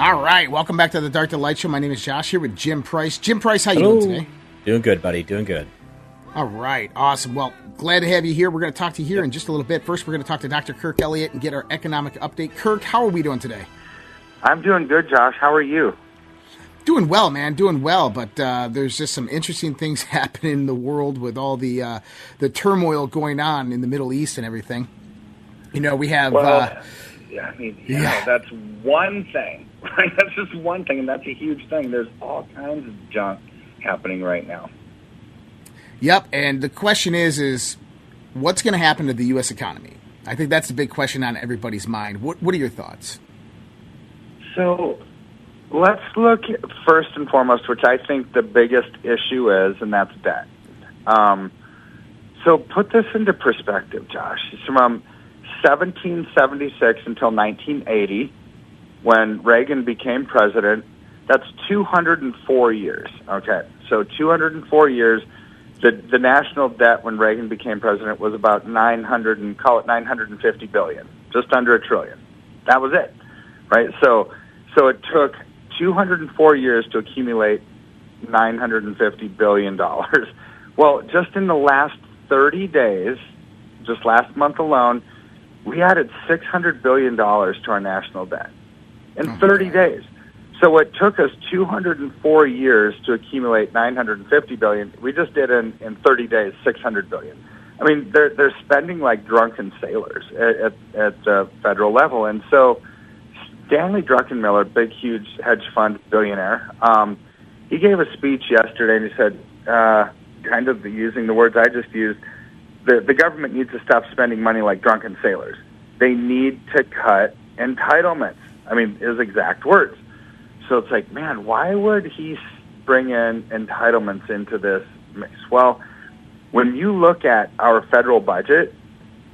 All right, welcome back to the Dark to Light show. My name is Josh here with Jim Price. Jim Price, how you Hello. doing today? Doing good, buddy. Doing good. All right, awesome. Well, glad to have you here. We're going to talk to you here in just a little bit. First, we're going to talk to Dr. Kirk Elliott and get our economic update. Kirk, how are we doing today? I'm doing good, Josh. How are you? Doing well, man. Doing well, but uh, there's just some interesting things happening in the world with all the uh, the turmoil going on in the Middle East and everything. You know, we have. Well, uh, yeah, I mean, you yeah. that's one thing, right? That's just one thing, and that's a huge thing. There's all kinds of junk happening right now. Yep, and the question is, is what's going to happen to the U.S. economy? I think that's the big question on everybody's mind. What What are your thoughts? So let's look first and foremost, which I think the biggest issue is, and that's debt. Um, so put this into perspective, Josh. It's from 1776 until 1980, when Reagan became president. That's 204 years. Okay, so 204 years. The the national debt when Reagan became president was about 900 and call it 950 billion, just under a trillion. That was it, right? So so it took 204 years to accumulate 950 billion dollars. Well, just in the last 30 days, just last month alone, we added 600 billion dollars to our national debt in Oh, 30 days. So it took us 204 years to accumulate 950 billion. We just did in, in 30 days 600 billion. I mean, they're they're spending like drunken sailors at at, at the federal level, and so Stanley Druckenmiller, big huge hedge fund billionaire, um, he gave a speech yesterday, and he said, uh, kind of using the words I just used, the the government needs to stop spending money like drunken sailors. They need to cut entitlements. I mean, his exact words. So it's like, man, why would he bring in entitlements into this mix? Well, when you look at our federal budget,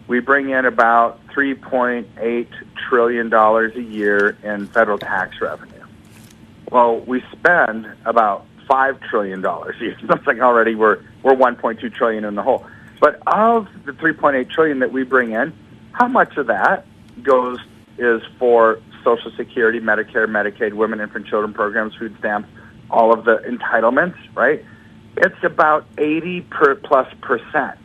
we bring in about $3.8 trillion a year in federal tax revenue. Well, we spend about $5 trillion a year. Like already we're, we're 1.2 trillion in the hole. But of the 3.8 trillion that we bring in, how much of that goes is for Social Security, Medicare, Medicaid, women, infant, children programs, food stamps, all of the entitlements, right? It's about 80 per plus percent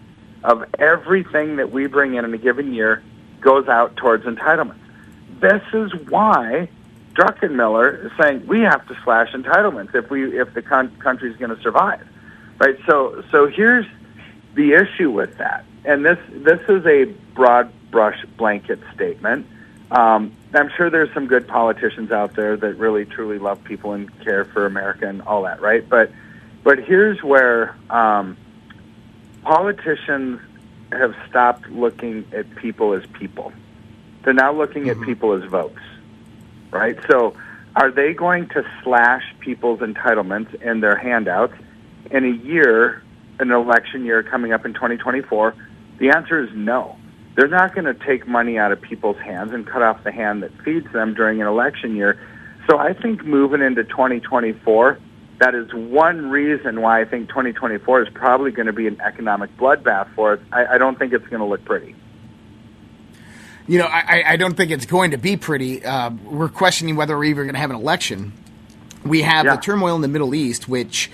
of everything that we bring in in a given year goes out towards entitlements. This is why Druckenmiller is saying we have to slash entitlements if we if the con- country is going to survive, right? So so here's the issue with that, and this this is a broad brush blanket statement. Um, I'm sure there's some good politicians out there that really truly love people and care for America and all that, right? But but here's where um, politicians have stopped looking at people as people. They're now looking at people as votes, right? So are they going to slash people's entitlements and their handouts in a year, an election year coming up in 2024? The answer is no. They're not going to take money out of people's hands and cut off the hand that feeds them during an election year. So I think moving into 2024, that is one reason why I think 2024 is probably going to be an economic bloodbath for us. I, I don't think it's going to look pretty. You know, I, I don't think it's going to be pretty. Uh, we're questioning whether we're even going to have an election. We have Yeah. the turmoil in the Middle East, which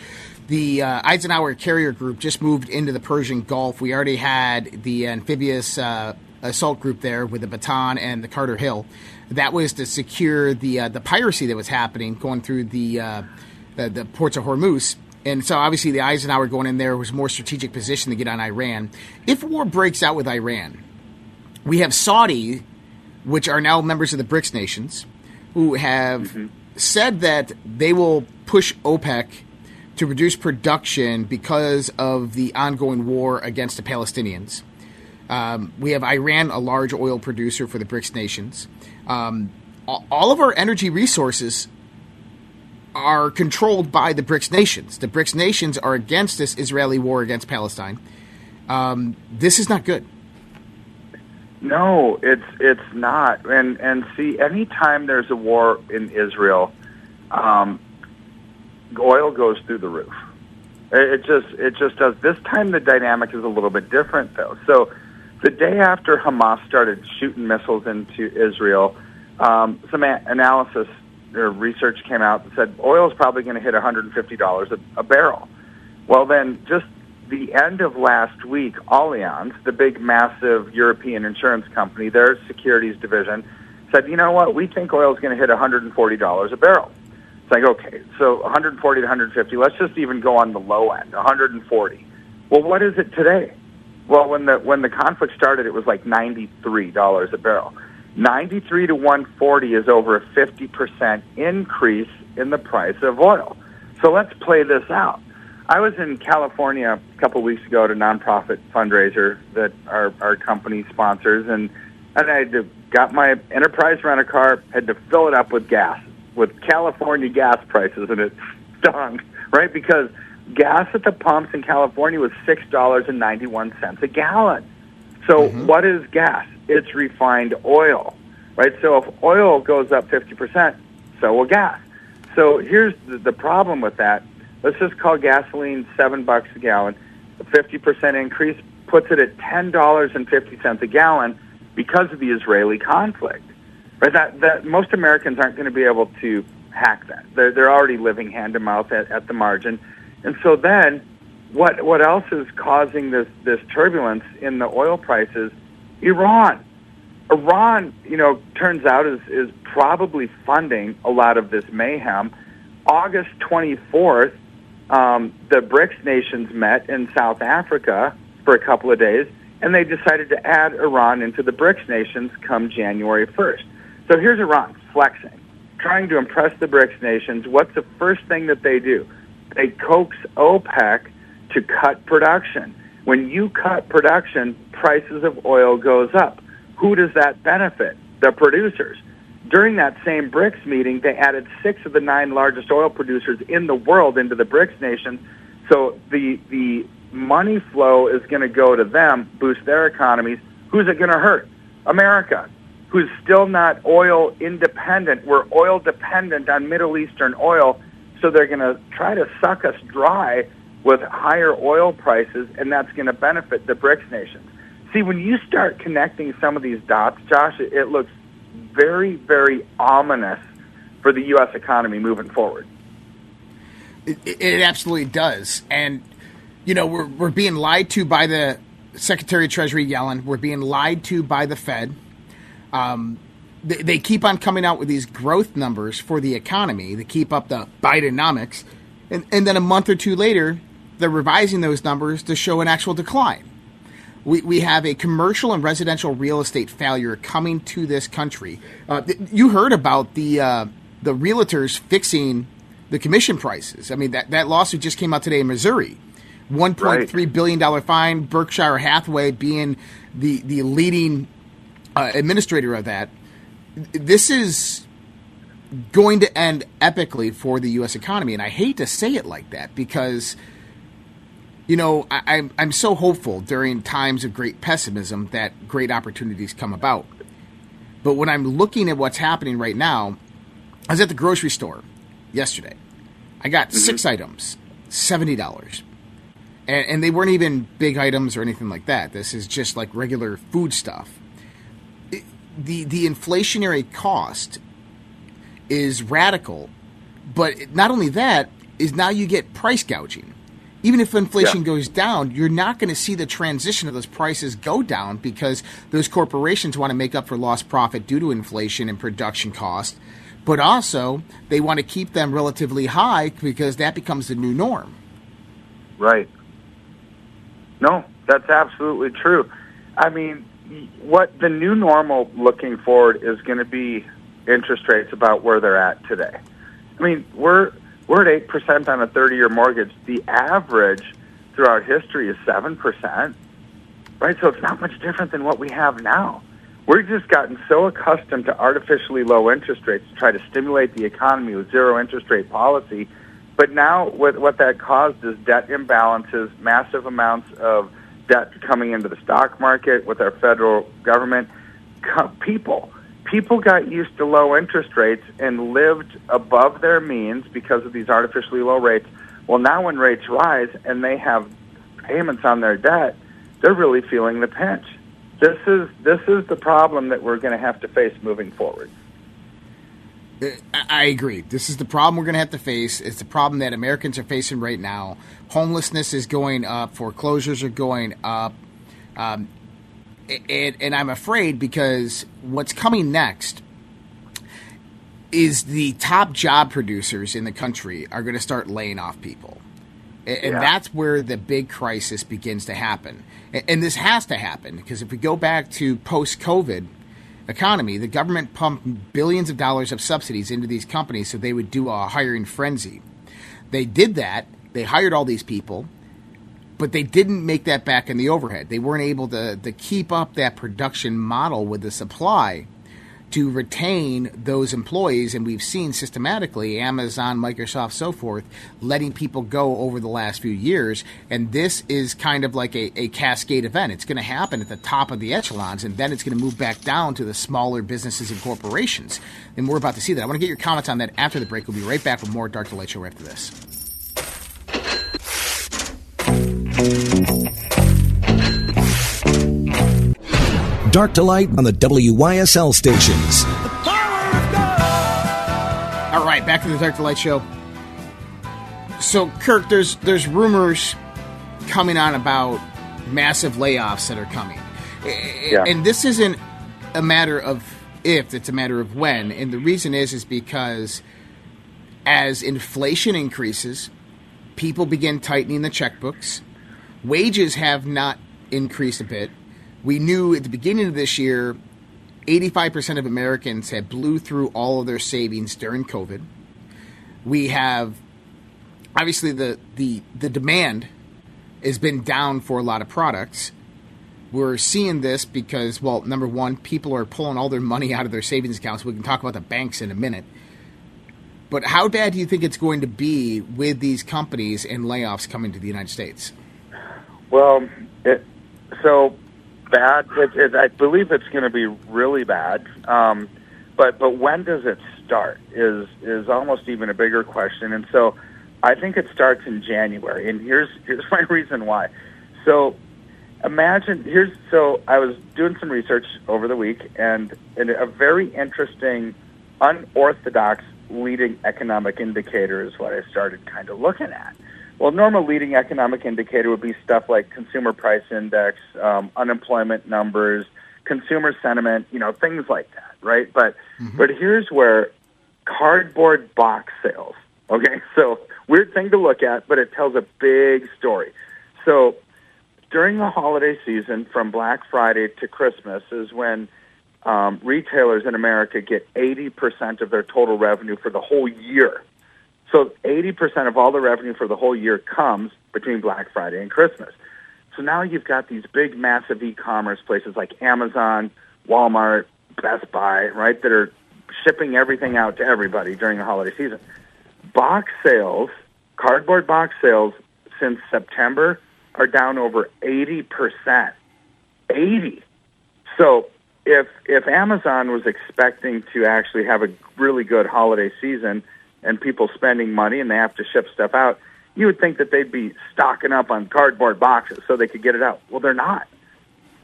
the uh, Eisenhower carrier group just moved into the Persian Gulf. We already had the amphibious uh, assault group there with the Bataan and the Carter Hall. That was to secure the uh, the piracy that was happening going through the uh, the, the ports of Hormuz. And so obviously the Eisenhower going in there was more strategic position to get on Iran. If war breaks out with Iran, we have Saudi, which are now members of the BRICS nations, who have said that they will push OPEC to reduce production because of the ongoing war against the Palestinians. Um, we have Iran, a large oil producer for the BRICS nations. Um, all of our energy resources are controlled by the BRICS nations. The BRICS nations are against this Israeli war against Palestine. Um, this is not good. No, it's it's not. And and see, anytime there's a war in Israel, um, oil goes through the roof. It, just it just does. This time the dynamic is a little bit different though. So the day after Hamas started shooting missiles into Israel, um, some a- analysis or research came out that said oil is probably going to hit $150 a, a barrel. Well, then just the end of last week, Allianz, the big, massive European insurance company, their securities division, said, you know what, we think oil is going to hit $140 a barrel. It's like, okay, so 140 to 150. Let's just even go on the low end, 140. Well, what is it today? Well, when the when the conflict started, it was like $93 a barrel. 93 to 140 is over a 50% increase in the price of oil. So let's play this out. I was in California a couple of weeks ago at a nonprofit fundraiser that our, our company sponsors, and, and I had to, got my enterprise rent a car, had to fill it up with gas, with California gas prices, and it stung, right? Because gas at the pumps in California was $6.91 a gallon. So mm-hmm. what is gas? It's refined oil, right? So if oil goes up 50%, so will gas. So here's the, problem with that. Let's just call gasoline seven bucks a gallon. A 50% increase puts it at $10.50 a gallon because of the Israeli conflict. Right? That, that most Americans aren't going to be able to hack that. They're, they're already living hand to mouth at, at the margin. And so then what what else is causing this this turbulence in the oil prices? Iran. Iran, you know, turns out is is probably funding a lot of this mayhem. August 24th, um, the BRICS nations met in South Africa for a couple of days, and they decided to add Iran into the BRICS nations come January 1st. So here's Iran flexing, trying to impress the BRICS nations. What's the first thing that they do? They coax OPEC to cut production. When you cut production, prices of oil goes up. Who does that benefit? The producers. During that same BRICS meeting, they added six of the nine largest oil producers in the world into the BRICS nations. So the the money flow is going to go to them, boost their economies. Who's it going to hurt? America, who's still not oil independent. We're oil dependent on Middle Eastern oil, so they're going to try to suck us dry with higher oil prices, and that's going to benefit the BRICS nations. See, when you start connecting some of these dots, Josh, it, looks very, very ominous for the U.S. economy moving forward. It, it absolutely does. And, you know, we're, we're being lied to by the Secretary of Treasury Yellen. We're being lied to by the Fed. Um, they, they keep on coming out with these growth numbers for the economy to keep up the Bidenomics. And, and then a month or two later, they're revising those numbers to show an actual decline. We, we have a commercial and residential real estate failure coming to this country. Uh, you heard about the uh, the realtors fixing the commission prices. I mean that that lawsuit just came out today in Missouri. One point three billion dollar fine. Berkshire Hathaway being the the leading uh, administrator of that. This is going to end epically for the U.S. economy, and I hate to say it like that because you know, I, am I'm, I'm so hopeful during times of great pessimism that great opportunities come about. But when I'm looking at what's happening right now, I was at the grocery store yesterday. I got mm-hmm. six items, seventy dollars, and, and they weren't even big items or anything like that. This is just like regular food stuff. The the inflationary cost is radical, but not only that is now you get price gouging even if inflation yeah. goes down, you're not going to see the transition of those prices go down because those corporations want to make up for lost profit due to inflation and production cost. But also, they want to keep them relatively high because that becomes the new norm. Right. No, that's absolutely true. I mean, what the new normal looking forward is going to be interest rates about where they're at today. I mean, we're we're at 8% on a 30 year mortgage. The average throughout history is 7%, right? So it's not much different than what we have now. We've just gotten so accustomed to artificially low interest rates to try to stimulate the economy with zero interest rate policy. But now what, what that caused is debt imbalances, massive amounts of debt coming into the stock market with our federal government. People, people got used to low interest rates and lived above their means because of these artificially low rates. Well, now when rates rise and they have payments on their debt, they're really feeling the pinch. This is this is the problem that we're going to have to face moving forward. I agree. This is the problem we're going to have to face. It's the problem that Americans are facing right now. Homelessness is going up. Foreclosures are going up. Um, and, and I'm afraid because what's coming next is the top job producers in the country are going to start laying off people. And, yeah. that's where the big crisis begins to happen. And this has to happen because if we go back to post COVID economy, the government pumped billions of dollars of subsidies into these companies so they would do a hiring frenzy. They did that, they hired all these people, but they didn't make that back in the overhead. They weren't able to, to keep up that production model with the supply to retain those employees. And we've seen systematically Amazon, Microsoft, so forth, letting people go over the last few years. And this is kind of like a, a cascade event. It's going to happen at the top of the echelons, and then it's going to move back down to the smaller businesses and corporations. And we're about to see that. I want to get your comments on that after the break. We'll be right back with more Dark to Light Show after this. Dark to light on the WYSL stations. All right, back to the Dark to Light show. So, Kirk, there's there's rumors coming on about massive layoffs that are coming, eh, eh, yeah. and this isn't a matter of if; it's a matter of when. And the reason is is because as inflation increases, people begin tightening the checkbooks. Wages have not increased a bit we knew at the beginning of this year, 85% of Americans had blew through all of their savings during COVID. We have obviously the the the demand has been down for a lot of products. We're seeing this because, well, number one, people are pulling all their money out of their savings accounts. We can talk about the banks in a minute. But how bad do you think it's going to be with these companies and layoffs coming to the United States? Well, it, so bad. It, it, I believe it's going to be really bad. Um, but but when does it start is is almost even a bigger question. And so I think it starts in January. And here's here's my reason why. So imagine here's so I was doing some research over the week and, and a very interesting unorthodox leading economic indicator is what I started kind of looking at. Well, normal leading economic indicator would be stuff like consumer price index, um, unemployment numbers, consumer sentiment, you know, things like that, right? But mm-hmm. but here's where cardboard box sales. Okay, so weird thing to look at, but it tells a big story. So during the holiday season, from Black Friday to Christmas, is when um, retailers in America get 80% of their total revenue for the whole year. So 80% of all the revenue for the whole year comes between Black Friday and Christmas. So now you've got these big, massive e-commerce places like Amazon, Walmart, Best Buy, right, that are shipping everything out to everybody during the holiday season. Box sales, cardboard box sales since September are down over 80%. 80. So if if Amazon was expecting to actually have a really good holiday season – and people spending money and they have to ship stuff out, you would think that they'd be stocking up on cardboard boxes so they could get it out. Well, they're not.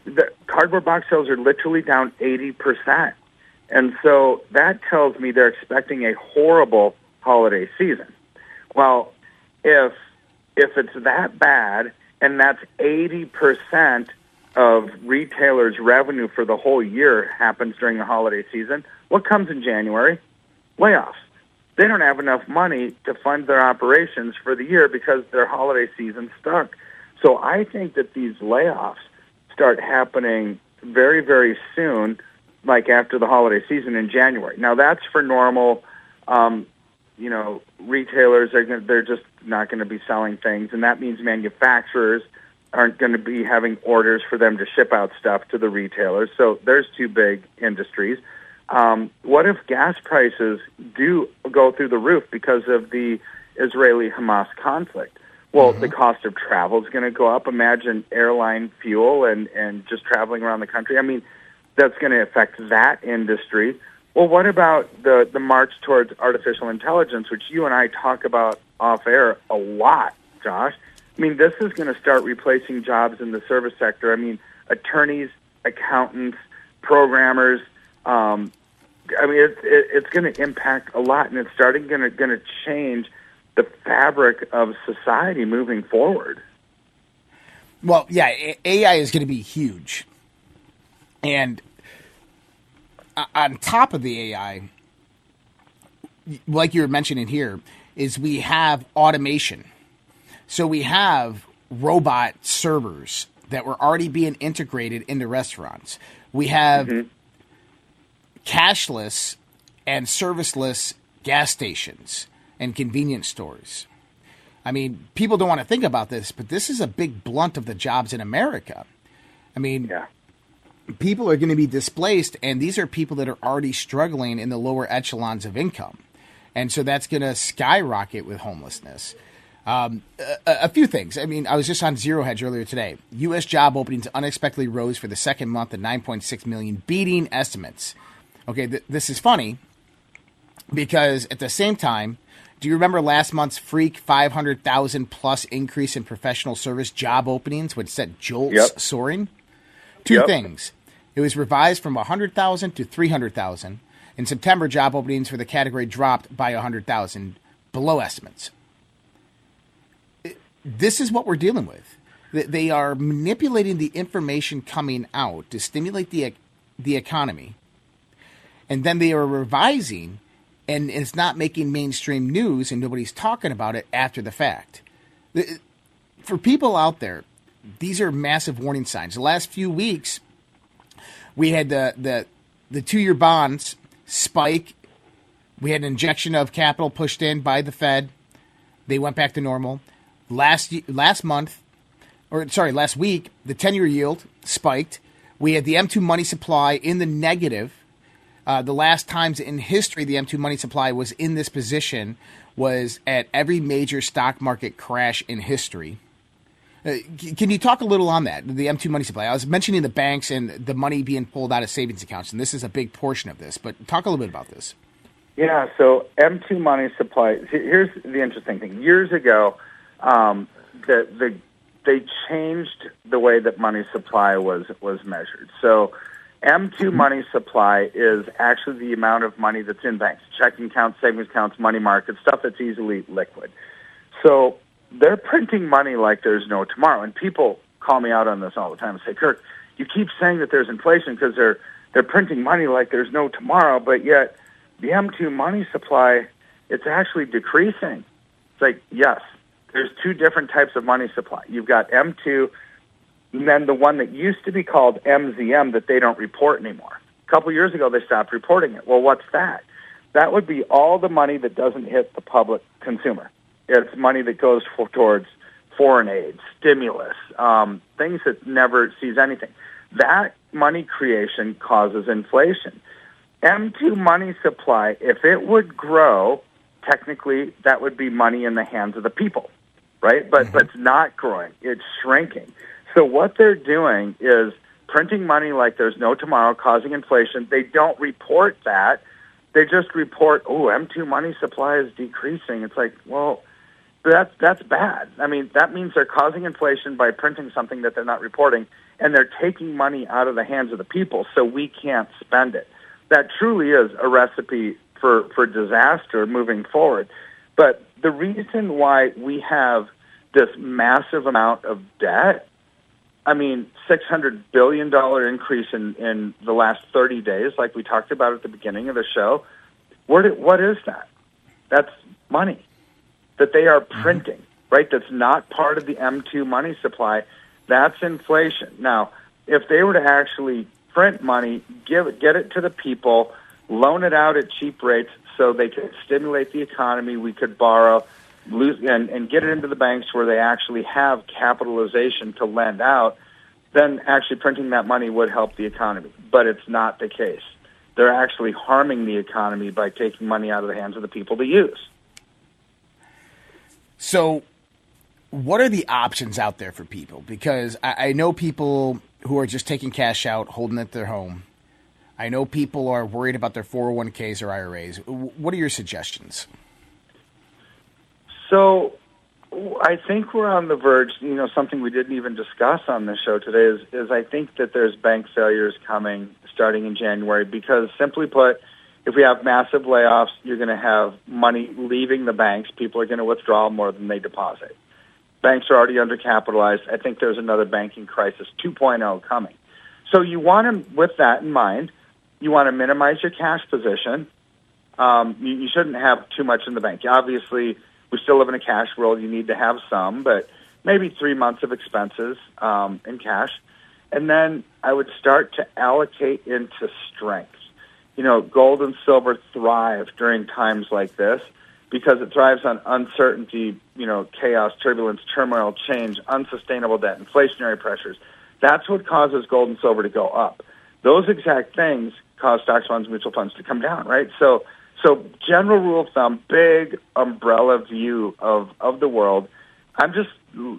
The cardboard box sales are literally down 80%. And so that tells me they're expecting a horrible holiday season. Well, if if it's that bad and that's 80% of retailers' revenue for the whole year happens during the holiday season, what comes in January? Layoffs they don't have enough money to fund their operations for the year because their holiday season stuck. So I think that these layoffs start happening very, very soon, like after the holiday season in January. Now that's for normal, um, you know, retailers are gonna, they're just not going to be selling things, and that means manufacturers aren't going to be having orders for them to ship out stuff to the retailers. So there's two big industries. Um, what if gas prices do go through the roof because of the Israeli Hamas conflict? Well, mm-hmm. the cost of travel is going to go up. Imagine airline fuel and, and just traveling around the country. I mean, that's going to affect that industry. Well, what about the, the march towards artificial intelligence, which you and I talk about off air a lot, Josh? I mean, this is going to start replacing jobs in the service sector. I mean, attorneys, accountants, programmers. Um, I mean, it, it, it's going to impact a lot, and it's starting going to going to change the fabric of society moving forward. Well, yeah, AI is going to be huge, and on top of the AI, like you were mentioning here, is we have automation. So we have robot servers that were already being integrated into restaurants. We have mm-hmm. Cashless and serviceless gas stations and convenience stores. I mean, people don't want to think about this, but this is a big blunt of the jobs in America. I mean, yeah. people are going to be displaced, and these are people that are already struggling in the lower echelons of income. And so that's going to skyrocket with homelessness. Um, a, a, few things. I mean, I was just on Zero Hedge earlier today. U.S. job openings unexpectedly rose for the second month at 9.6 million, beating estimates. Okay, th- this is funny because at the same time, do you remember last month's freak 500,000 plus increase in professional service job openings, which set JOLTS yep. soaring? Two yep. things. It was revised from 100,000 to 300,000. In September, job openings for the category dropped by 100,000, below estimates this is what we're dealing with. They are manipulating the information coming out to stimulate the the economy, and then they are revising, and it's not making mainstream news, and nobody's talking about it after the fact. For people out there, these are massive warning signs. The last few weeks, we had the the the two year bonds spike. We had an injection of capital pushed in by the Fed. They went back to normal. Last last month, or sorry, last week, the 10 year yield spiked. We had the M2 money supply in the negative. Uh, the last times in history the M2 money supply was in this position was at every major stock market crash in history. Uh, can you talk a little on that, the M2 money supply? I was mentioning the banks and the money being pulled out of savings accounts, and this is a big portion of this, but talk a little bit about this. Yeah, so M2 money supply, here's the interesting thing. Years ago, um, the, the, they changed the way that money supply was, was measured. So M2 mm-hmm. money supply is actually the amount of money that's in banks, checking accounts, savings accounts, money markets, stuff that's easily liquid. So they're printing money like there's no tomorrow. And people call me out on this all the time and say, Kirk, you keep saying that there's inflation because they're, they're printing money like there's no tomorrow, but yet the M2 money supply, it's actually decreasing. It's like, yes, there's two different types of money supply. You've got M2, and then the one that used to be called MZM that they don't report anymore. A couple years ago, they stopped reporting it. Well, what's that? That would be all the money that doesn't hit the public consumer. It's money that goes for, towards foreign aid, stimulus, um, things that never sees anything. That money creation causes inflation. M2 money supply, if it would grow, technically that would be money in the hands of the people right? But mm-hmm. but it's not growing; it's shrinking. So what they're doing is printing money like there's no tomorrow, causing inflation. They don't report that. They just report, oh, M2 money supply is decreasing. It's like, well, that's that's bad. I mean, that means they're causing inflation by printing something that they're not reporting, and they're taking money out of the hands of the people, so we can't spend it. That truly is a recipe for for disaster moving forward. But the reason why we have this massive amount of debt, I mean, $600 billion increase in, in the last 30 days, like we talked about at the beginning of the show, where what is that? That's money that they are mm-hmm. printing, right? That's not part of the M2 money supply. That's inflation. Now, if they were to actually print money, give it, get it to the people, loan it out at cheap rates, so they could stimulate the economy. We could borrow. Lose and, and get it into the banks where they actually have capitalization to lend out, then actually printing that money would help the economy. But it's not the case. They're actually harming the economy by taking money out of the hands of the people to use. So, what are the options out there for people? Because I, I know people who are just taking cash out, holding it at their home. I know people are worried about their 401ks or IRAs. What are your suggestions? So I think we're on the verge, you know, something we didn't even discuss on the show today is, is I think that there's bank failures coming starting in January because simply put, if we have massive layoffs, you're going to have money leaving the banks. People are going to withdraw more than they deposit. Banks are already undercapitalized. I think there's another banking crisis 2.0 coming. So you want to, with that in mind, you want to minimize your cash position. Um, you, you shouldn't have too much in the bank. Obviously, we still live in a cash world. You need to have some, but maybe three months of expenses um, in cash. And then I would start to allocate into strengths. You know, gold and silver thrive during times like this because it thrives on uncertainty, you know, chaos, turbulence, turmoil, change, unsustainable debt, inflationary pressures. That's what causes gold and silver to go up. Those exact things cause stocks, bonds, mutual funds to come down, right? So, so general rule of thumb, big umbrella view of, of the world. I'm just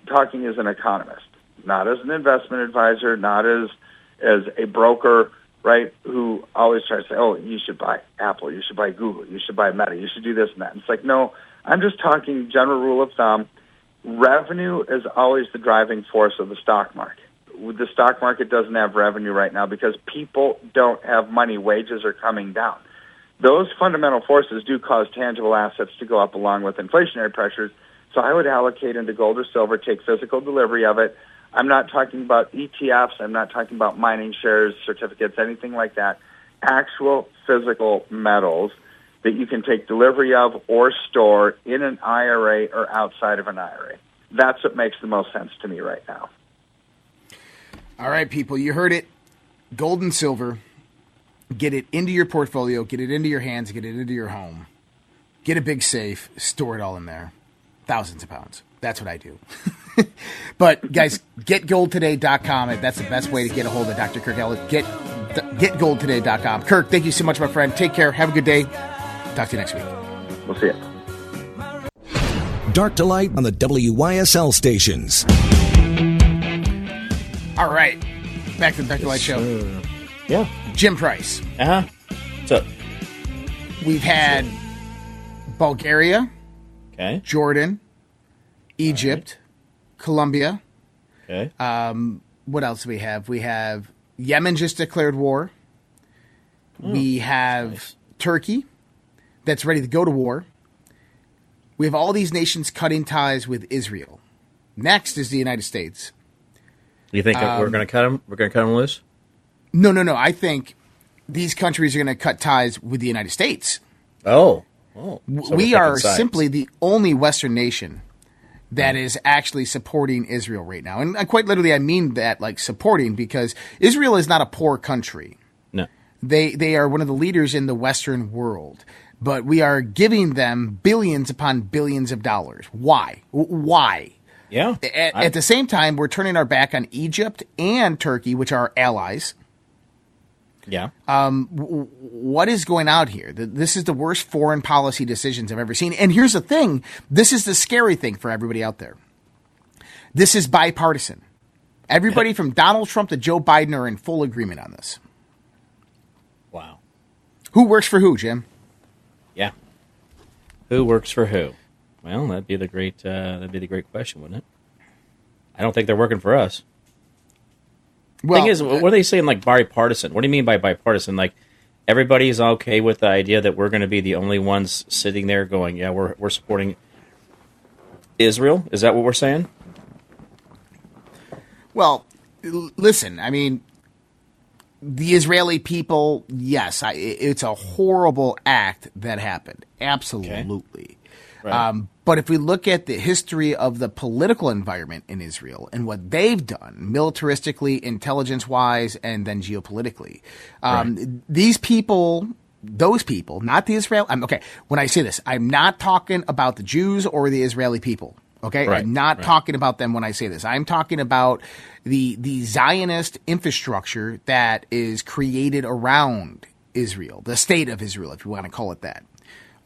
talking as an economist, not as an investment advisor, not as, as a broker, right, who always tries to say, oh, you should buy Apple, you should buy Google, you should buy Meta, you should do this and that. And it's like, no, I'm just talking general rule of thumb. Revenue is always the driving force of the stock market the stock market doesn't have revenue right now because people don't have money. Wages are coming down. Those fundamental forces do cause tangible assets to go up along with inflationary pressures. So I would allocate into gold or silver, take physical delivery of it. I'm not talking about ETFs. I'm not talking about mining shares, certificates, anything like that. Actual physical metals that you can take delivery of or store in an IRA or outside of an IRA. That's what makes the most sense to me right now. All right, people, you heard it. Gold and silver. Get it into your portfolio, get it into your hands, get it into your home. Get a big safe, store it all in there. Thousands of pounds. That's what I do. but guys, getgoldtoday.com. That's the best way to get a hold of Dr. Kirk Elliott. Get getgoldtoday.com. Kirk, thank you so much, my friend. Take care. Have a good day. Talk to you next week. We'll see you. Dark to light on the WYSL stations. All right. Back to the Dark to Light Show. Uh, yeah. Jim Price. Uh huh. What's up? We've had Bulgaria, Okay. Jordan, Egypt, Colombia. Okay. Um, what else do we have? We have Yemen just declared war. we have nice. Turkey that's ready to go to war. We have all these nations cutting ties with Israel. Next is the United States. you think that we're um, going to cut them? We're going to cut them loose? No, no, no. I think these countries are going to cut ties with the United States. Oh. Oh. So we are sides. simply the only Western nation that is actually supporting Israel right now. And quite literally, I mean that like supporting because Israel is not a poor country. No. They they are one of the leaders in the Western world, but we are giving them billions upon billions of dollars. Why? Why? Yeah. At, at the same time, we're turning our back on Egypt and Turkey, which are allies. Yeah. what is going out here? Th- This is the worst foreign policy decisions I've ever seen. And here's the thing this is the scary thing for everybody out there. This is bipartisan. Everybody from Donald Trump to Joe Biden are in full agreement on this. wow. Who works for who, Jim? Yeah. Who works for who? Well, that'd be the great. Uh, that'd be the great question, wouldn't it? I don't think they're working for us. Well, thing is, what are they saying? Like bipartisan? What do you mean by bipartisan? Like everybody's okay with the idea that we're going to be the only ones sitting there going, "Yeah, we're we're supporting Israel." Is that what we're saying? Well, listen, I mean, the Israeli people, yes, I, it's a horrible act that happened. Absolutely. Right. Um, but if we look at the history of the political environment in Israel and what they've done, militaristically, intelligence wise, and then geopolitically, um, these people those people, not the Israel. I'm okay. When I say this, I'm not talking about the Jews or the Israeli people. Okay, Right, I'm not right. talking about them when I say this. I'm talking about the the Zionist infrastructure that is created around Israel, the state of Israel, if you want to call it that.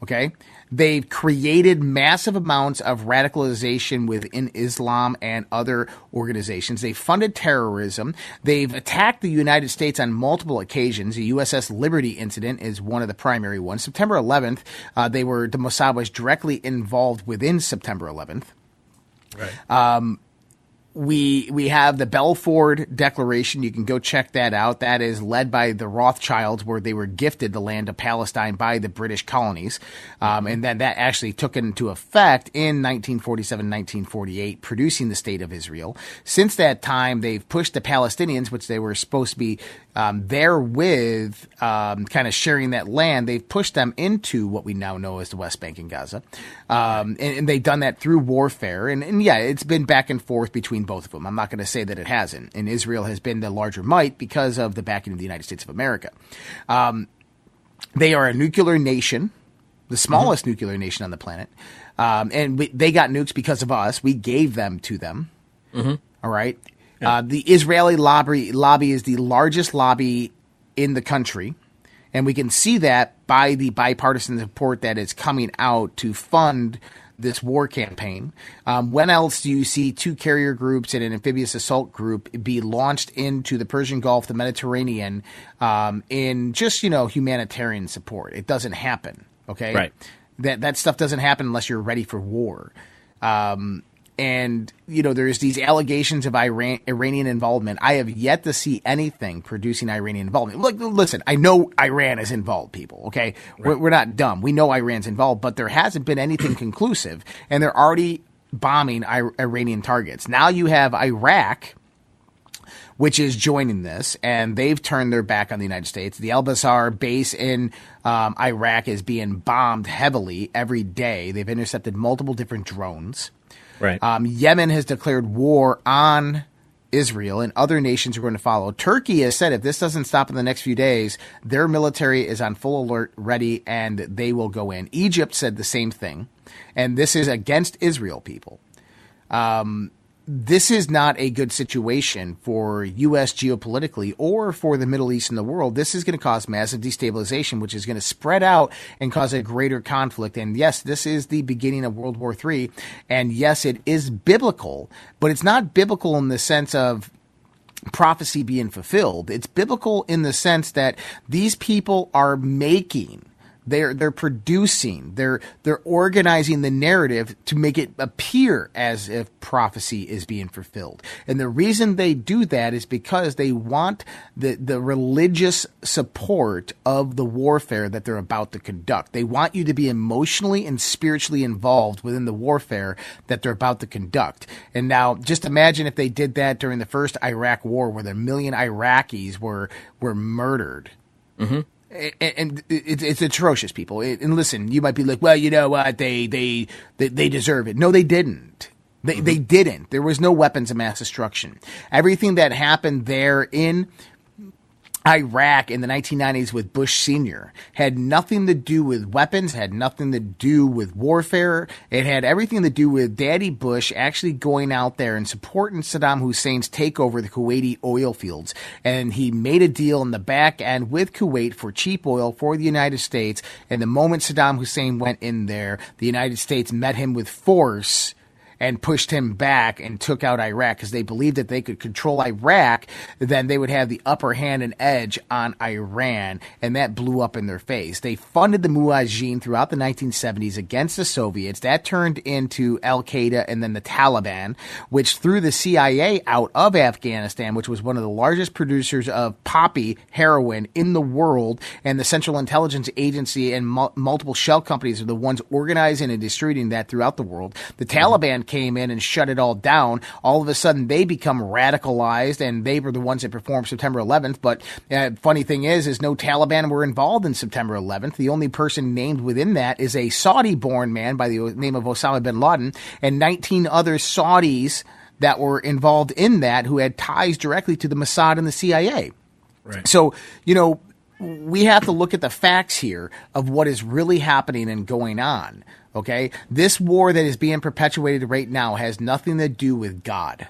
Okay, they've created massive amounts of radicalization within Islam and other organizations. They funded terrorism. They've attacked the United States on multiple occasions. The USS Liberty incident is one of the primary ones. September 11th, uh, they were the Mossad was directly involved within September 11th we we have the Balfour Declaration. You can go check that out. That is led by the Rothschilds, where they were gifted the land of Palestine by the British colonies, um, and then that actually took into effect in 1947, 1948, producing the state of Israel. Since that time, they've pushed the Palestinians, which they were supposed to be um, there with, um, kind of sharing that land. They've pushed them into what we now know as the West Bank and Gaza, um, and, and they've done that through warfare. And, and yeah, it's been back and forth between both of them. I'm not going to say that it hasn't. And Israel has been the larger might because of the backing of the United States of America. Um, they are a nuclear nation, the smallest nuclear nation on the planet, um, and we, they got nukes because of us. We gave them to them. All right. Uh, the Israeli lobby lobby is the largest lobby in the country, and we can see that by the bipartisan support that is coming out to fund this war campaign. Um, when else do you see two carrier groups and an amphibious assault group be launched into the Persian Gulf, the Mediterranean, um, in just you know humanitarian support? It doesn't happen. Okay, Right. That that stuff doesn't happen unless you're ready for war. Um, and you know there's these allegations of Iran, Iranian involvement. I have yet to see anything producing Iranian involvement. Look, listen, I know Iran is involved. People, okay, we're, we're not dumb. We know Iran's involved, but there hasn't been anything conclusive, and they're already bombing I- Iranian targets. Now you have Iraq which is joining this, and they've turned their back on the United States. The Al Basar base in um, Iraq is being bombed heavily every day. They've intercepted multiple different drones. Right. Um, Yemen has declared war on Israel, and other nations are going to follow. Turkey has said if this doesn't stop in the next few days, their military is on full alert, ready, and they will go in. Egypt said the same thing, and this is against Israel, people this is not a good situation for U.S. geopolitically or for the Middle East and the world. This is going to cause massive destabilization, which is going to spread out and cause a greater conflict. And yes, this is the beginning of World War III. And yes, it is biblical, but it's not biblical in the sense of prophecy being fulfilled. It's biblical in the sense that these people are making they're they're producing they're they're organizing the narrative to make it appear as if prophecy is being fulfilled. And the reason they do that is because they want the the religious support of the warfare that they're about to conduct. They want you to be emotionally and spiritually involved within the warfare that they're about to conduct. And now just imagine if they did that during the first Iraq war where a million Iraqis were were murdered. And, and it's, it's atrocious, people. And listen, you might be like, well, you know what? They they they, they deserve it. No, they didn't. They they mm-hmm. didn't. There was no weapons of mass destruction. Everything that happened there in Iraq in the 1990s with Bush Sr. had nothing to do with weapons, had nothing to do with warfare. It had everything to do with Daddy Bush actually going out there and supporting Saddam Hussein's takeover of the Kuwaiti oil fields. And he made a deal in the back end with Kuwait for cheap oil for the United States. And the moment Saddam Hussein went in there, the United States met him with force and pushed him back and took out Iraq because they believed that they could control Iraq, then they would have the upper hand and edge on Iran, and that blew up in their face. They funded the Mujahideen throughout the 1970s against the Soviets. That turned into Al Qaeda and then the Taliban, which threw the CIA out of Afghanistan, which was one of the largest producers of poppy heroin in the world, and the Central Intelligence Agency and mul- multiple shell companies are the ones organizing and distributing that throughout the world. The mm-hmm. Taliban came in and shut it all down. All of a sudden, they become radicalized, and they were the ones that performed September 11th. But uh, funny thing is, is no Taliban were involved in September 11th. The only person named within that is a Saudi-born man by the name of Osama bin Laden, and 19 other Saudis that were involved in that who had ties directly to the Mossad and the CIA. Right. So, you know, we have to look at the facts here of what is really happening and going on. Okay, this war that is being perpetuated right now has nothing to do with God.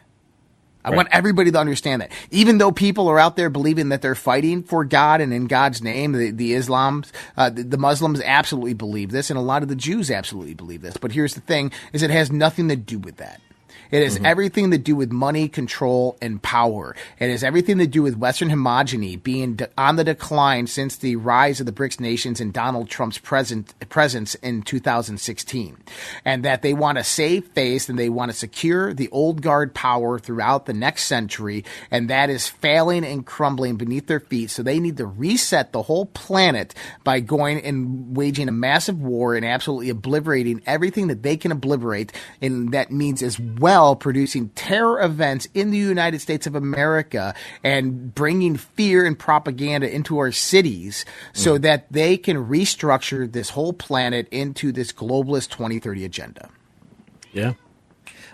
I right. want everybody to understand that. Even though people are out there believing that they're fighting for God and in God's name, the, the Islams, uh, the, the, Muslims absolutely believe this, and a lot of the Jews absolutely believe this. But here's the thing: is it has nothing to do with that. It has mm-hmm. everything to do with money, control, and power. It has everything to do with Western homogeny being de- on the decline since the rise of the BRICS nations and Donald Trump's present, presence in 2016. And that they want to save face and they want to secure the old guard power throughout the next century. And that is failing and crumbling beneath their feet. So they need to reset the whole planet by going and waging a massive war and absolutely obliterating everything that they can obliterate. And that means as well producing terror events in the United States of America and bringing fear and propaganda into our cities so mm. that they can restructure this whole planet into this globalist 2030 agenda. Yeah.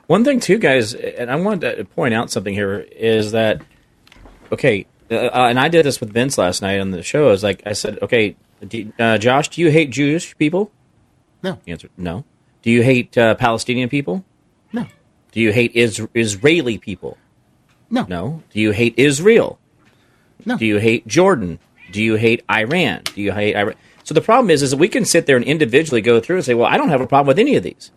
One thing, too, guys, and I want to point out something here is that, okay, uh, uh, and I did this with Vince last night on the show. I was like I said, okay, do, uh, Josh, do you hate Jewish people? No. The answer, no. Do you hate uh, Palestinian people? No. Do you hate is- Israeli people? No. No. Do you hate Israel? No. Do you hate Jordan? Do you hate Iran? Do you hate Iran? So the problem is, is that we can sit there and individually go through and say, well, I don't have a problem with any of these,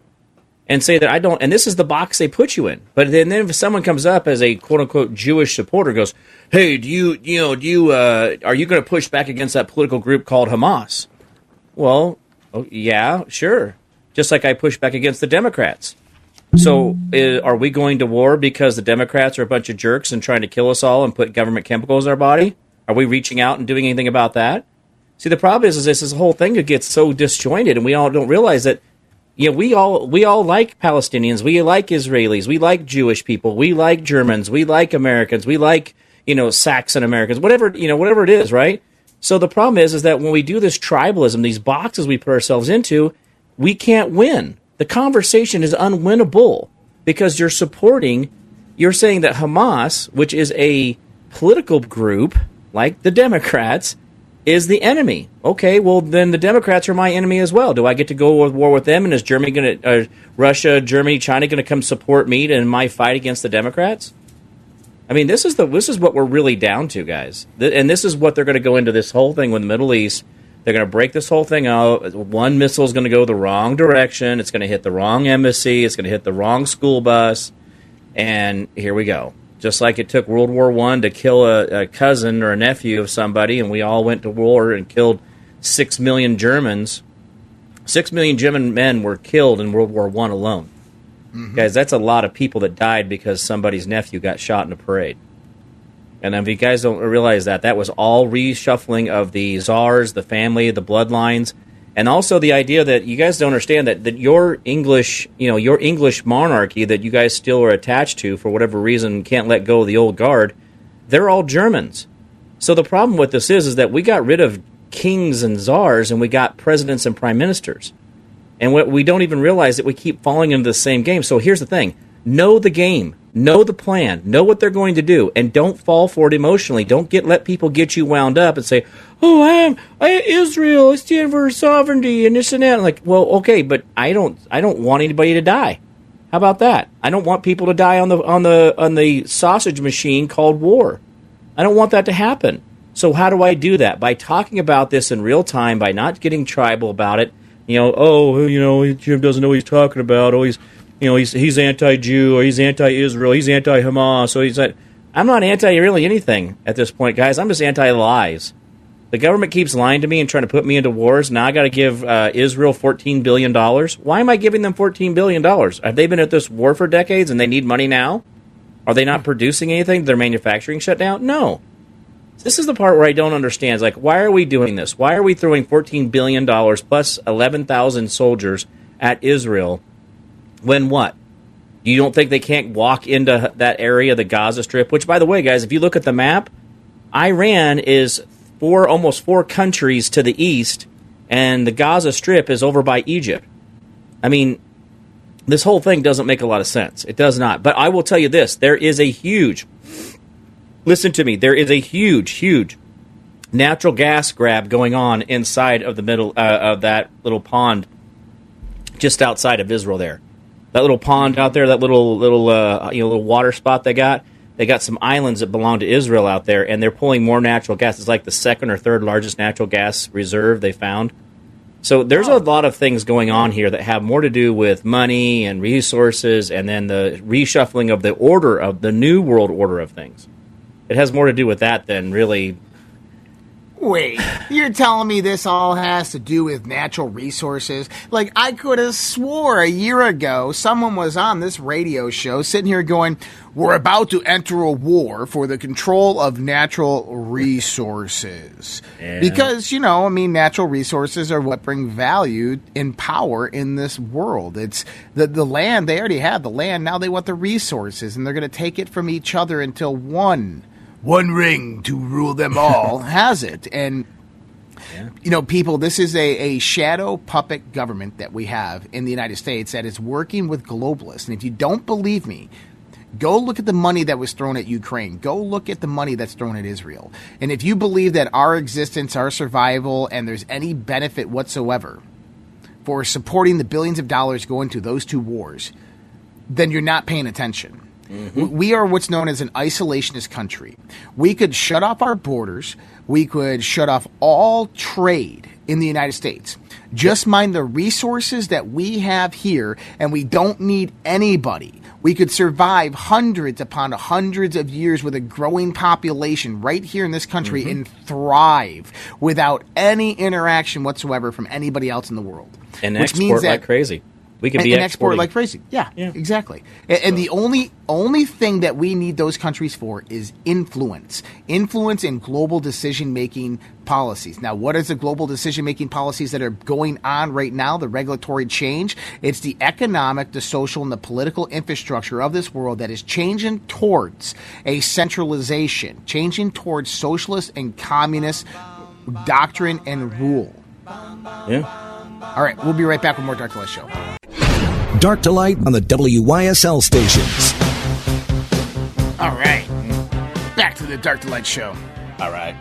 and say that I don't. And this is the box they put you in. But then, then if someone comes up as a quote unquote Jewish supporter, goes, hey, do you, you know, do you, uh, are you going to push back against that political group called Hamas? Well, oh, yeah, sure. Just like I push back against the Democrats. So, uh, are we going to war because the Democrats are a bunch of jerks and trying to kill us all and put government chemicals in our body? Are we reaching out and doing anything about that? See, the problem is, is this, this whole thing gets so disjointed, and we all don't realize that. You know, we all we all like Palestinians, we like Israelis, we like Jewish people, we like Germans, we like Americans, we like you know Saxon Americans, whatever you know, whatever it is, right? So the problem is, is that when we do this tribalism, these boxes we put ourselves into, we can't win the conversation is unwinnable because you're supporting, you're saying that Hamas, which is a political group like the Democrats, is the enemy. Okay, well then the Democrats are my enemy as well. Do I get to go to war with them? And is Germany going to, uh, Russia, Germany, China going to come support me in my fight against the Democrats? I mean, this is the this is what we're really down to, guys. And this is what they're going to go into this whole thing with the Middle East they're going to break this whole thing out. One missile is going to go the wrong direction. It's going to hit the wrong embassy. It's going to hit the wrong school bus. And here we go. Just like it took World War One to kill a, a cousin or a nephew of somebody, and we all went to war and killed six million Germans. Six million German men were killed in World War One alone. Mm-hmm. Guys, that's a lot of people that died because somebody's nephew got shot in a parade. And if you guys don't realize that, that was all reshuffling of the czars, the family, the bloodlines, and also the idea that you guys don't understand that, that your English, you know, your English monarchy that you guys still are attached to for whatever reason can't let go of the old guard, they're all Germans. So the problem with this is, is that we got rid of kings and czars and we got presidents and prime ministers. And what we don't even realize that we keep falling into the same game. So here's the thing know the game. Know the plan. Know what they're going to do, and don't fall for it emotionally. Don't get let people get you wound up and say, "Oh, I am I am Israel. I stand for sovereignty and this and that." like, well, okay, but I don't I don't want anybody to die. How about that? I don't want people to die on the on the on the sausage machine called war. I don't want that to happen. So how do I do that? By talking about this in real time, by not getting tribal about it. You know, oh, you know, Jim doesn't know what he's talking about. Oh, he's you know, he's he's anti-Jew or he's anti-Israel, he's anti-Hamas, so he's like, I'm not anti really anything at this point, guys. I'm just anti-lies. The government keeps lying to me and trying to put me into wars. Now I got to give uh, Israel $14 billion. Why am I giving them $14 billion? Have they been at this war for decades and they need money now? Are they not producing anything? Their manufacturing shut down? No. This is the part where I don't understand. It's like, why are we doing this? Why are we throwing $14 billion plus 11,000 soldiers at Israel when what? You don't think they can't walk into that area, the Gaza Strip? Which, by the way, guys, if you look at the map, Iran is four, almost four countries to the east, and the Gaza Strip is over by Egypt. I mean, this whole thing doesn't make a lot of sense. It does not. But I will tell you this: there is a huge. Listen to me. There is a huge, huge natural gas grab going on inside of the middle uh, of that little pond just outside of Israel there. That little pond out there, that little little uh, you know little water spot they got. They got some islands that belong to Israel out there, and they're pulling more natural gas. It's like the second or third largest natural gas reserve they found. So there's a lot of things going on here that have more to do with money and resources, and then the reshuffling of the order of the new world order of things. It has more to do with that than really Wait, you're telling me this all has to do with natural resources? Like, I could have swore a year ago someone was on this radio show sitting here going, We're about to enter a war for the control of natural resources. Yeah. Because, you know, I mean, natural resources are what bring value and power in this world. It's the, the land, they already have the land, now they want the resources, and they're going to take it from each other until one one ring to rule them all has it. And you know, people, this is a, a shadow puppet government that we have in the United States that is working with globalists. And if you don't believe me, go look at the money that was thrown at Ukraine. Go look at the money that's thrown at Israel. And if you believe that our existence, our survival, and there's any benefit whatsoever for supporting the billions of dollars going to those two wars, then you're not paying attention. Mm-hmm. We are what's known as an isolationist country. We could shut off our borders. We could shut off all trade in the United States. Just mind the resources that we have here, and we don't need anybody. We could survive hundreds upon hundreds of years with a growing population right here in this country mm-hmm. and thrive without any interaction whatsoever from anybody else in the world. and Which export means that- like crazy. We could and, be and export like crazy. Yeah, Yeah. exactly. And, and the only only thing that we need those countries for is influence, influence in global decision making policies. Now, what is the global decision making policies that are going on right now? The regulatory change. It's the economic, the social, and the political infrastructure of this world that is changing towards a centralization, changing towards socialist and communist doctrine and rule. Yeah. All right, we'll be right back with more Dark Light Show. Dark to light on the WYSL stations. All right. Back to the Dark to Light show. All right.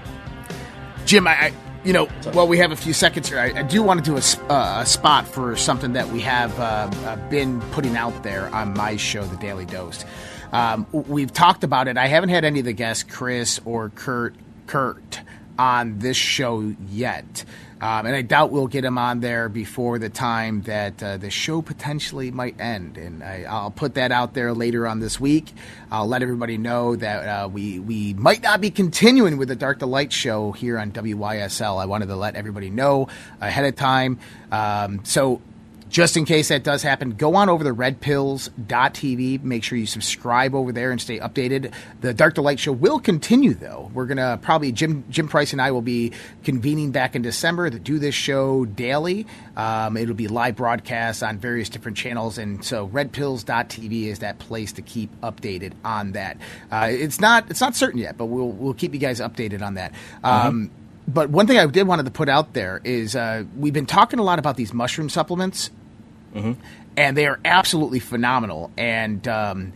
Jim, I, I you know, while we have a few seconds here, I, I do want to do a, s- uh, a spot for something that we have uh, uh, been putting out there on my show, The Daily Dose. Um, we've talked about it. I haven't had any of the guests, Chris or Kurt, Kurt, on this show yet. Um, and I doubt we'll get him on there before the time that uh, the show potentially might end. And I, I'll put that out there later on this week. I'll let everybody know that uh, we we might not be continuing with the Dark to Light show here on WYSL. I wanted to let everybody know ahead of time. Um, so just in case that does happen, go on over to redpills.tv. Make sure you subscribe over there and stay updated. The Dark to Light show will continue, though. We're going to probably, Jim, Jim Price and I will be convening back in December to do this show daily. Um, it'll be live broadcasts on various different channels. And so redpills.tv is that place to keep updated on that. Uh, it's not it's not certain yet, but we'll, we'll keep you guys updated on that. Um, but one thing I did wanted to put out there is uh, we've been talking a lot about these mushroom supplements, and they are absolutely phenomenal. And um,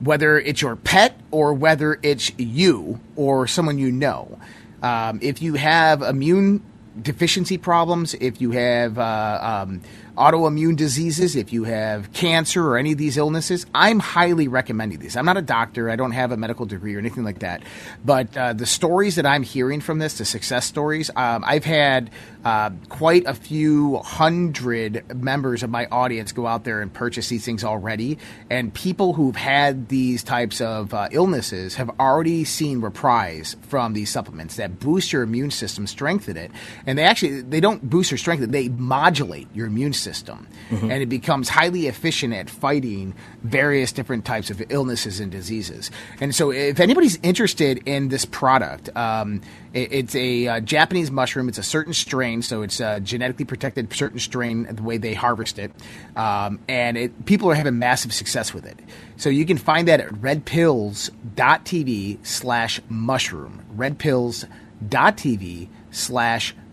whether it's your pet or whether it's you or someone you know, um, if you have immune deficiency problems, if you have uh, um, autoimmune diseases, if you have cancer or any of these illnesses, I'm highly recommending these. I'm not a doctor, I don't have a medical degree or anything like that, but uh, the stories that I'm hearing from this, the success stories, um, I've had uh, quite a few hundred members of my audience go out there and purchase these things already, and people who've had these types of uh, illnesses have already seen reprise from these supplements that boost your immune system, strengthen it, and they actually they don't boost or strengthen, they modulate your immune system, and it becomes highly efficient at fighting various different types of illnesses and diseases. And so, if anybody's interested in this product, um, it- it's a uh, Japanese mushroom. It's a certain strain, so it's a genetically protected certain strain. The way they harvest it, um, and it, people are having massive success with it. So you can find that at redpills.tv slash mushroom. Redpills.tv slash mushroom,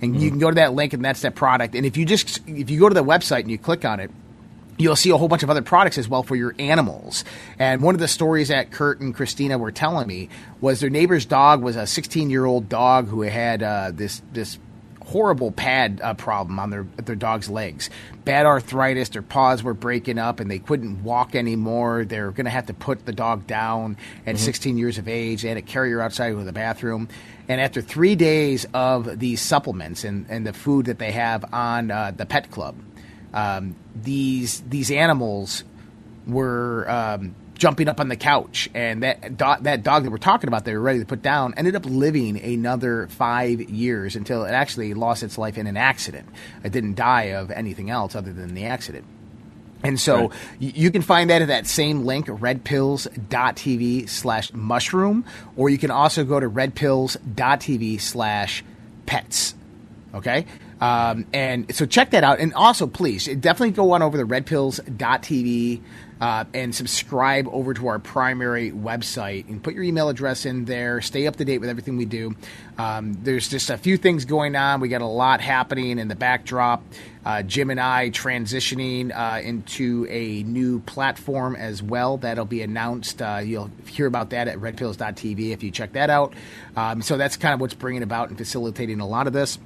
and you can go to that link, and that's that product. And if you just if you go to the website and you click on it, you'll see a whole bunch of other products as well for your animals. And one of the stories that Kurt and Christina were telling me was their neighbor's dog was a 16 year old dog who had uh, this this horrible pad uh, problem on their their dog's legs. Bad arthritis. Their paws were breaking up, and they couldn't walk anymore. They're going to have to put the dog down at mm-hmm. 16 years of age. They had to carry her outside to the bathroom. And after three days of these supplements and, and the food that they have on uh, the pet club, um, these these animals were um, jumping up on the couch, and that do- that dog that we're talking about, they were ready to put down, ended up living another five years until it actually lost its life in an accident. It didn't die of anything else other than the accident. And so right. you can find that at that same link, redpills.tv slash mushroom, or you can also go to redpills.tv slash pets. Okay? Um, and so check that out. And also, please, definitely go on over to redpills.tv uh, and subscribe over to our primary website and put your email address in there. Stay up to date with everything we do. Um, there's just a few things going on. We got a lot happening in the backdrop. Uh, Jim and I transitioning uh, into a new platform as well. That'll be announced. Uh, you'll hear about that at redpills.tv if you check that out. Um, so that's kind of what's bringing about and facilitating a lot of this.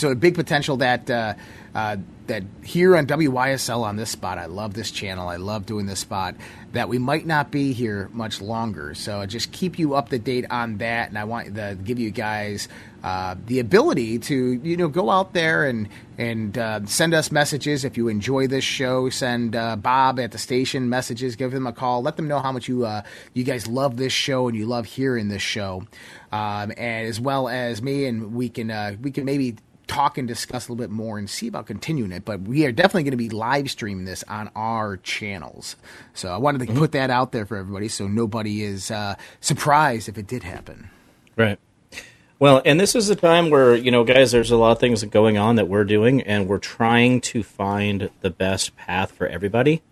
So a big potential that uh, uh, that here on WYSL on this spot, I love this channel. I love doing this spot. That we might not be here much longer. So just keep you up to date on that, and I want to give you guys uh, the ability to you know go out there and and uh, send us messages if you enjoy this show. Send uh, Bob at the station messages. Give them a call. Let them know how much you uh, you guys love this show and you love hearing this show, um, and as well as me. And we can uh, we can maybe talk and discuss a little bit more and see about continuing it. But we are definitely going to be live streaming this on our channels. So I wanted to mm-hmm. put that out there for everybody so nobody is uh, surprised if it did happen. Right. Well, and this is a time where, you know, guys, there's a lot of things going on that we're doing, and we're trying to find the best path for everybody.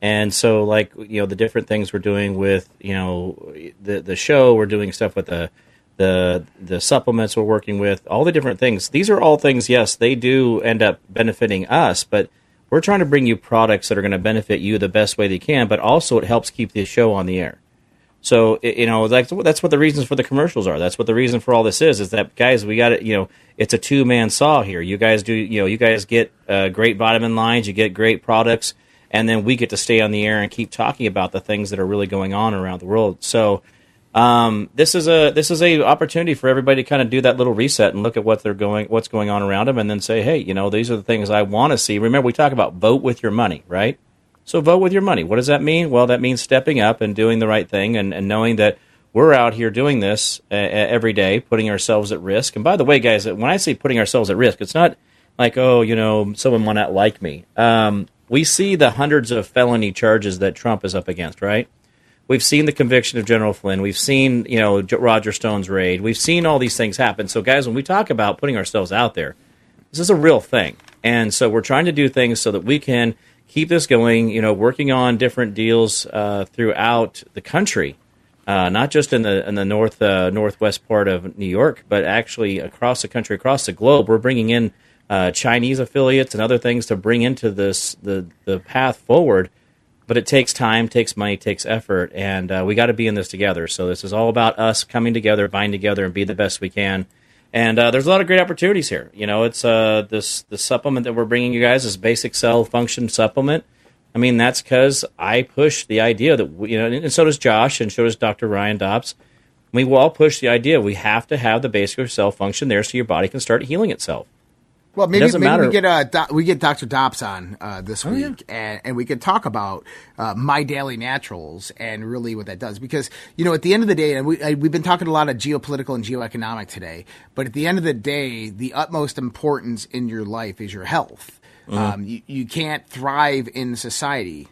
And so, like, you know, the different things we're doing with, you know, the the show, we're doing stuff with the the the supplements we're working with, all the different things. These are all things. Yes, they do end up benefiting us, but we're trying to bring you products that are going to benefit you the best way they can. But also, it helps keep the show on the air. So you know, that's that's what the reasons for the commercials are. That's what the reason for all this is. Is that guys, we got it. You know, it's a two man saw here. You guys do. You know, you guys get uh, great vitamin lines. You get great products, and then we get to stay on the air and keep talking about the things that are really going on around the world. So um, this is a this is a opportunity for everybody to kind of do that little reset and look at what they're going what's going on around them, and then say, hey, you know, these are the things I want to see. Remember, we talk about vote with your money, right? So vote with your money. What does that mean? Well, that means stepping up and doing the right thing, and, and knowing that we're out here doing this uh, every day, putting ourselves at risk. And by the way, guys, when I say putting ourselves at risk, it's not like, oh, you know, someone might not like me. Um, we see the hundreds of felony charges that Trump is up against, right? We've seen the conviction of General Flynn. We've seen, you know, Roger Stone's raid. We've seen all these things happen. So, guys, when we talk about putting ourselves out there, this is a real thing. And so we're trying to do things so that we can keep this going, you know, working on different deals uh, throughout the country, uh, not just in the in the north uh, northwest part of New York, but actually across the country, across the globe. We're bringing in uh, Chinese affiliates and other things to bring into this the the path forward but it takes time, takes money, takes effort, and uh, we got to be in this together. So this is all about us coming together, bind together, and be the best we can. And uh, there's a lot of great opportunities here. You know, it's uh, this the supplement that we're bringing you guys is basic cell function supplement. I mean, that's because I push the idea that we, you know, and so does Josh, and so does Dr. Ryan Dobbs. We all push the idea we have to have the basic cell function there so your body can start healing itself. Well, maybe maybe matter. we get uh, Do- we get Dr. Dobbs on uh, this oh, week, yeah. and, and we can talk about uh, my daily naturals and really what that does. Because you know, at the end of the day, and we I, we've been talking a lot of geopolitical and geoeconomic today, but at the end of the day, the utmost importance in your life is your health. Mm-hmm. Um, you, you can't thrive in society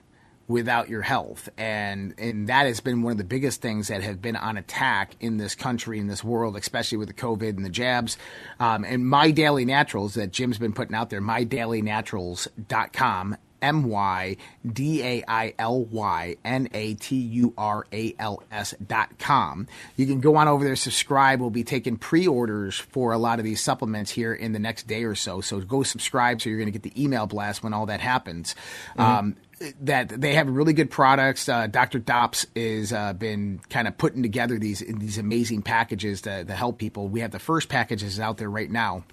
without your health. And and that has been one of the biggest things that have been on attack in this country, in this world, especially with the COVID and the jabs. Um, and My Daily Naturals that Jim's been putting out there, mydailynaturals.com M Y D A I L Y N A T U R A L S dot com. You can go on over there, subscribe. We'll be taking pre orders for a lot of these supplements here in the next day or so. So go subscribe so you're going to get the email blast when all that happens. Mm-hmm. Um, that they have really good products. Uh, Dr. Dobbs has uh, been kind of putting together these these amazing packages to, to help people. We have the first packages out there right now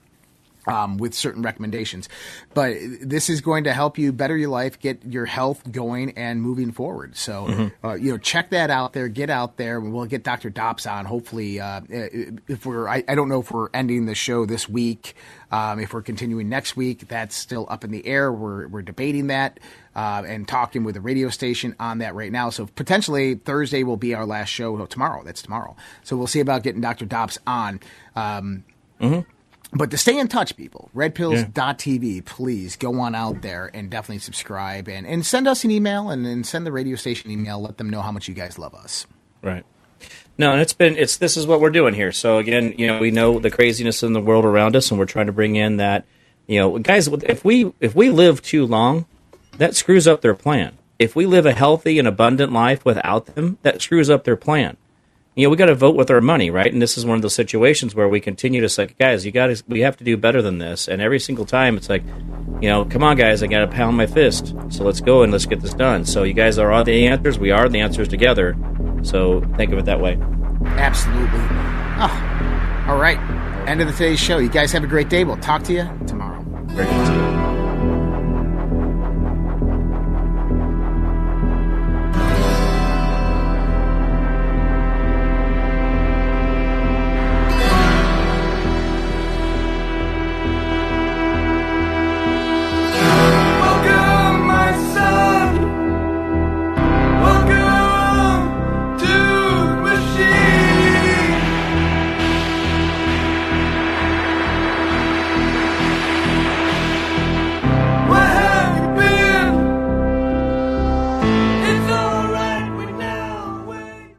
um, with certain recommendations. But this is going to help you better your life, get your health going and moving forward. So, mm-hmm. uh, you know, check that out there. Get out there. We'll get Dr. Dobbs on. Hopefully, uh, if we're, I, I, don't know if we're ending the show this week. Um, if we're continuing next week, that's still up in the air. We're, we're debating that. Uh, and talking with the radio station on that right now. So potentially Thursday will be our last show. tomorrow, that's tomorrow. So we'll see about getting Dr. Dobbs on. Um, mm-hmm but to stay in touch, people, redpills.tv, yeah. please go on out there and definitely subscribe and, and send us an email and, and send the radio station email. Let them know how much you guys love us. Right. No, and it's been it's this is what we're doing here. So again, you know, we know the craziness in the world around us, and we're trying to bring in that, you know, guys. If we if we live too long, that screws up their plan. If we live a healthy and abundant life without them, that screws up their plan you know, we got to vote with our money, right? And this is one of those situations where we continue to say, guys, you got to, we have to do better than this. And every single time, it's like, you know, come on, guys, I got to pound my fist. So let's go and let's get this done. So you guys are all the answers. We are the answers together. So think of it that way. Absolutely. Oh, all right. End of the today's show. You guys have a great day. We'll talk to you tomorrow. Great to see you.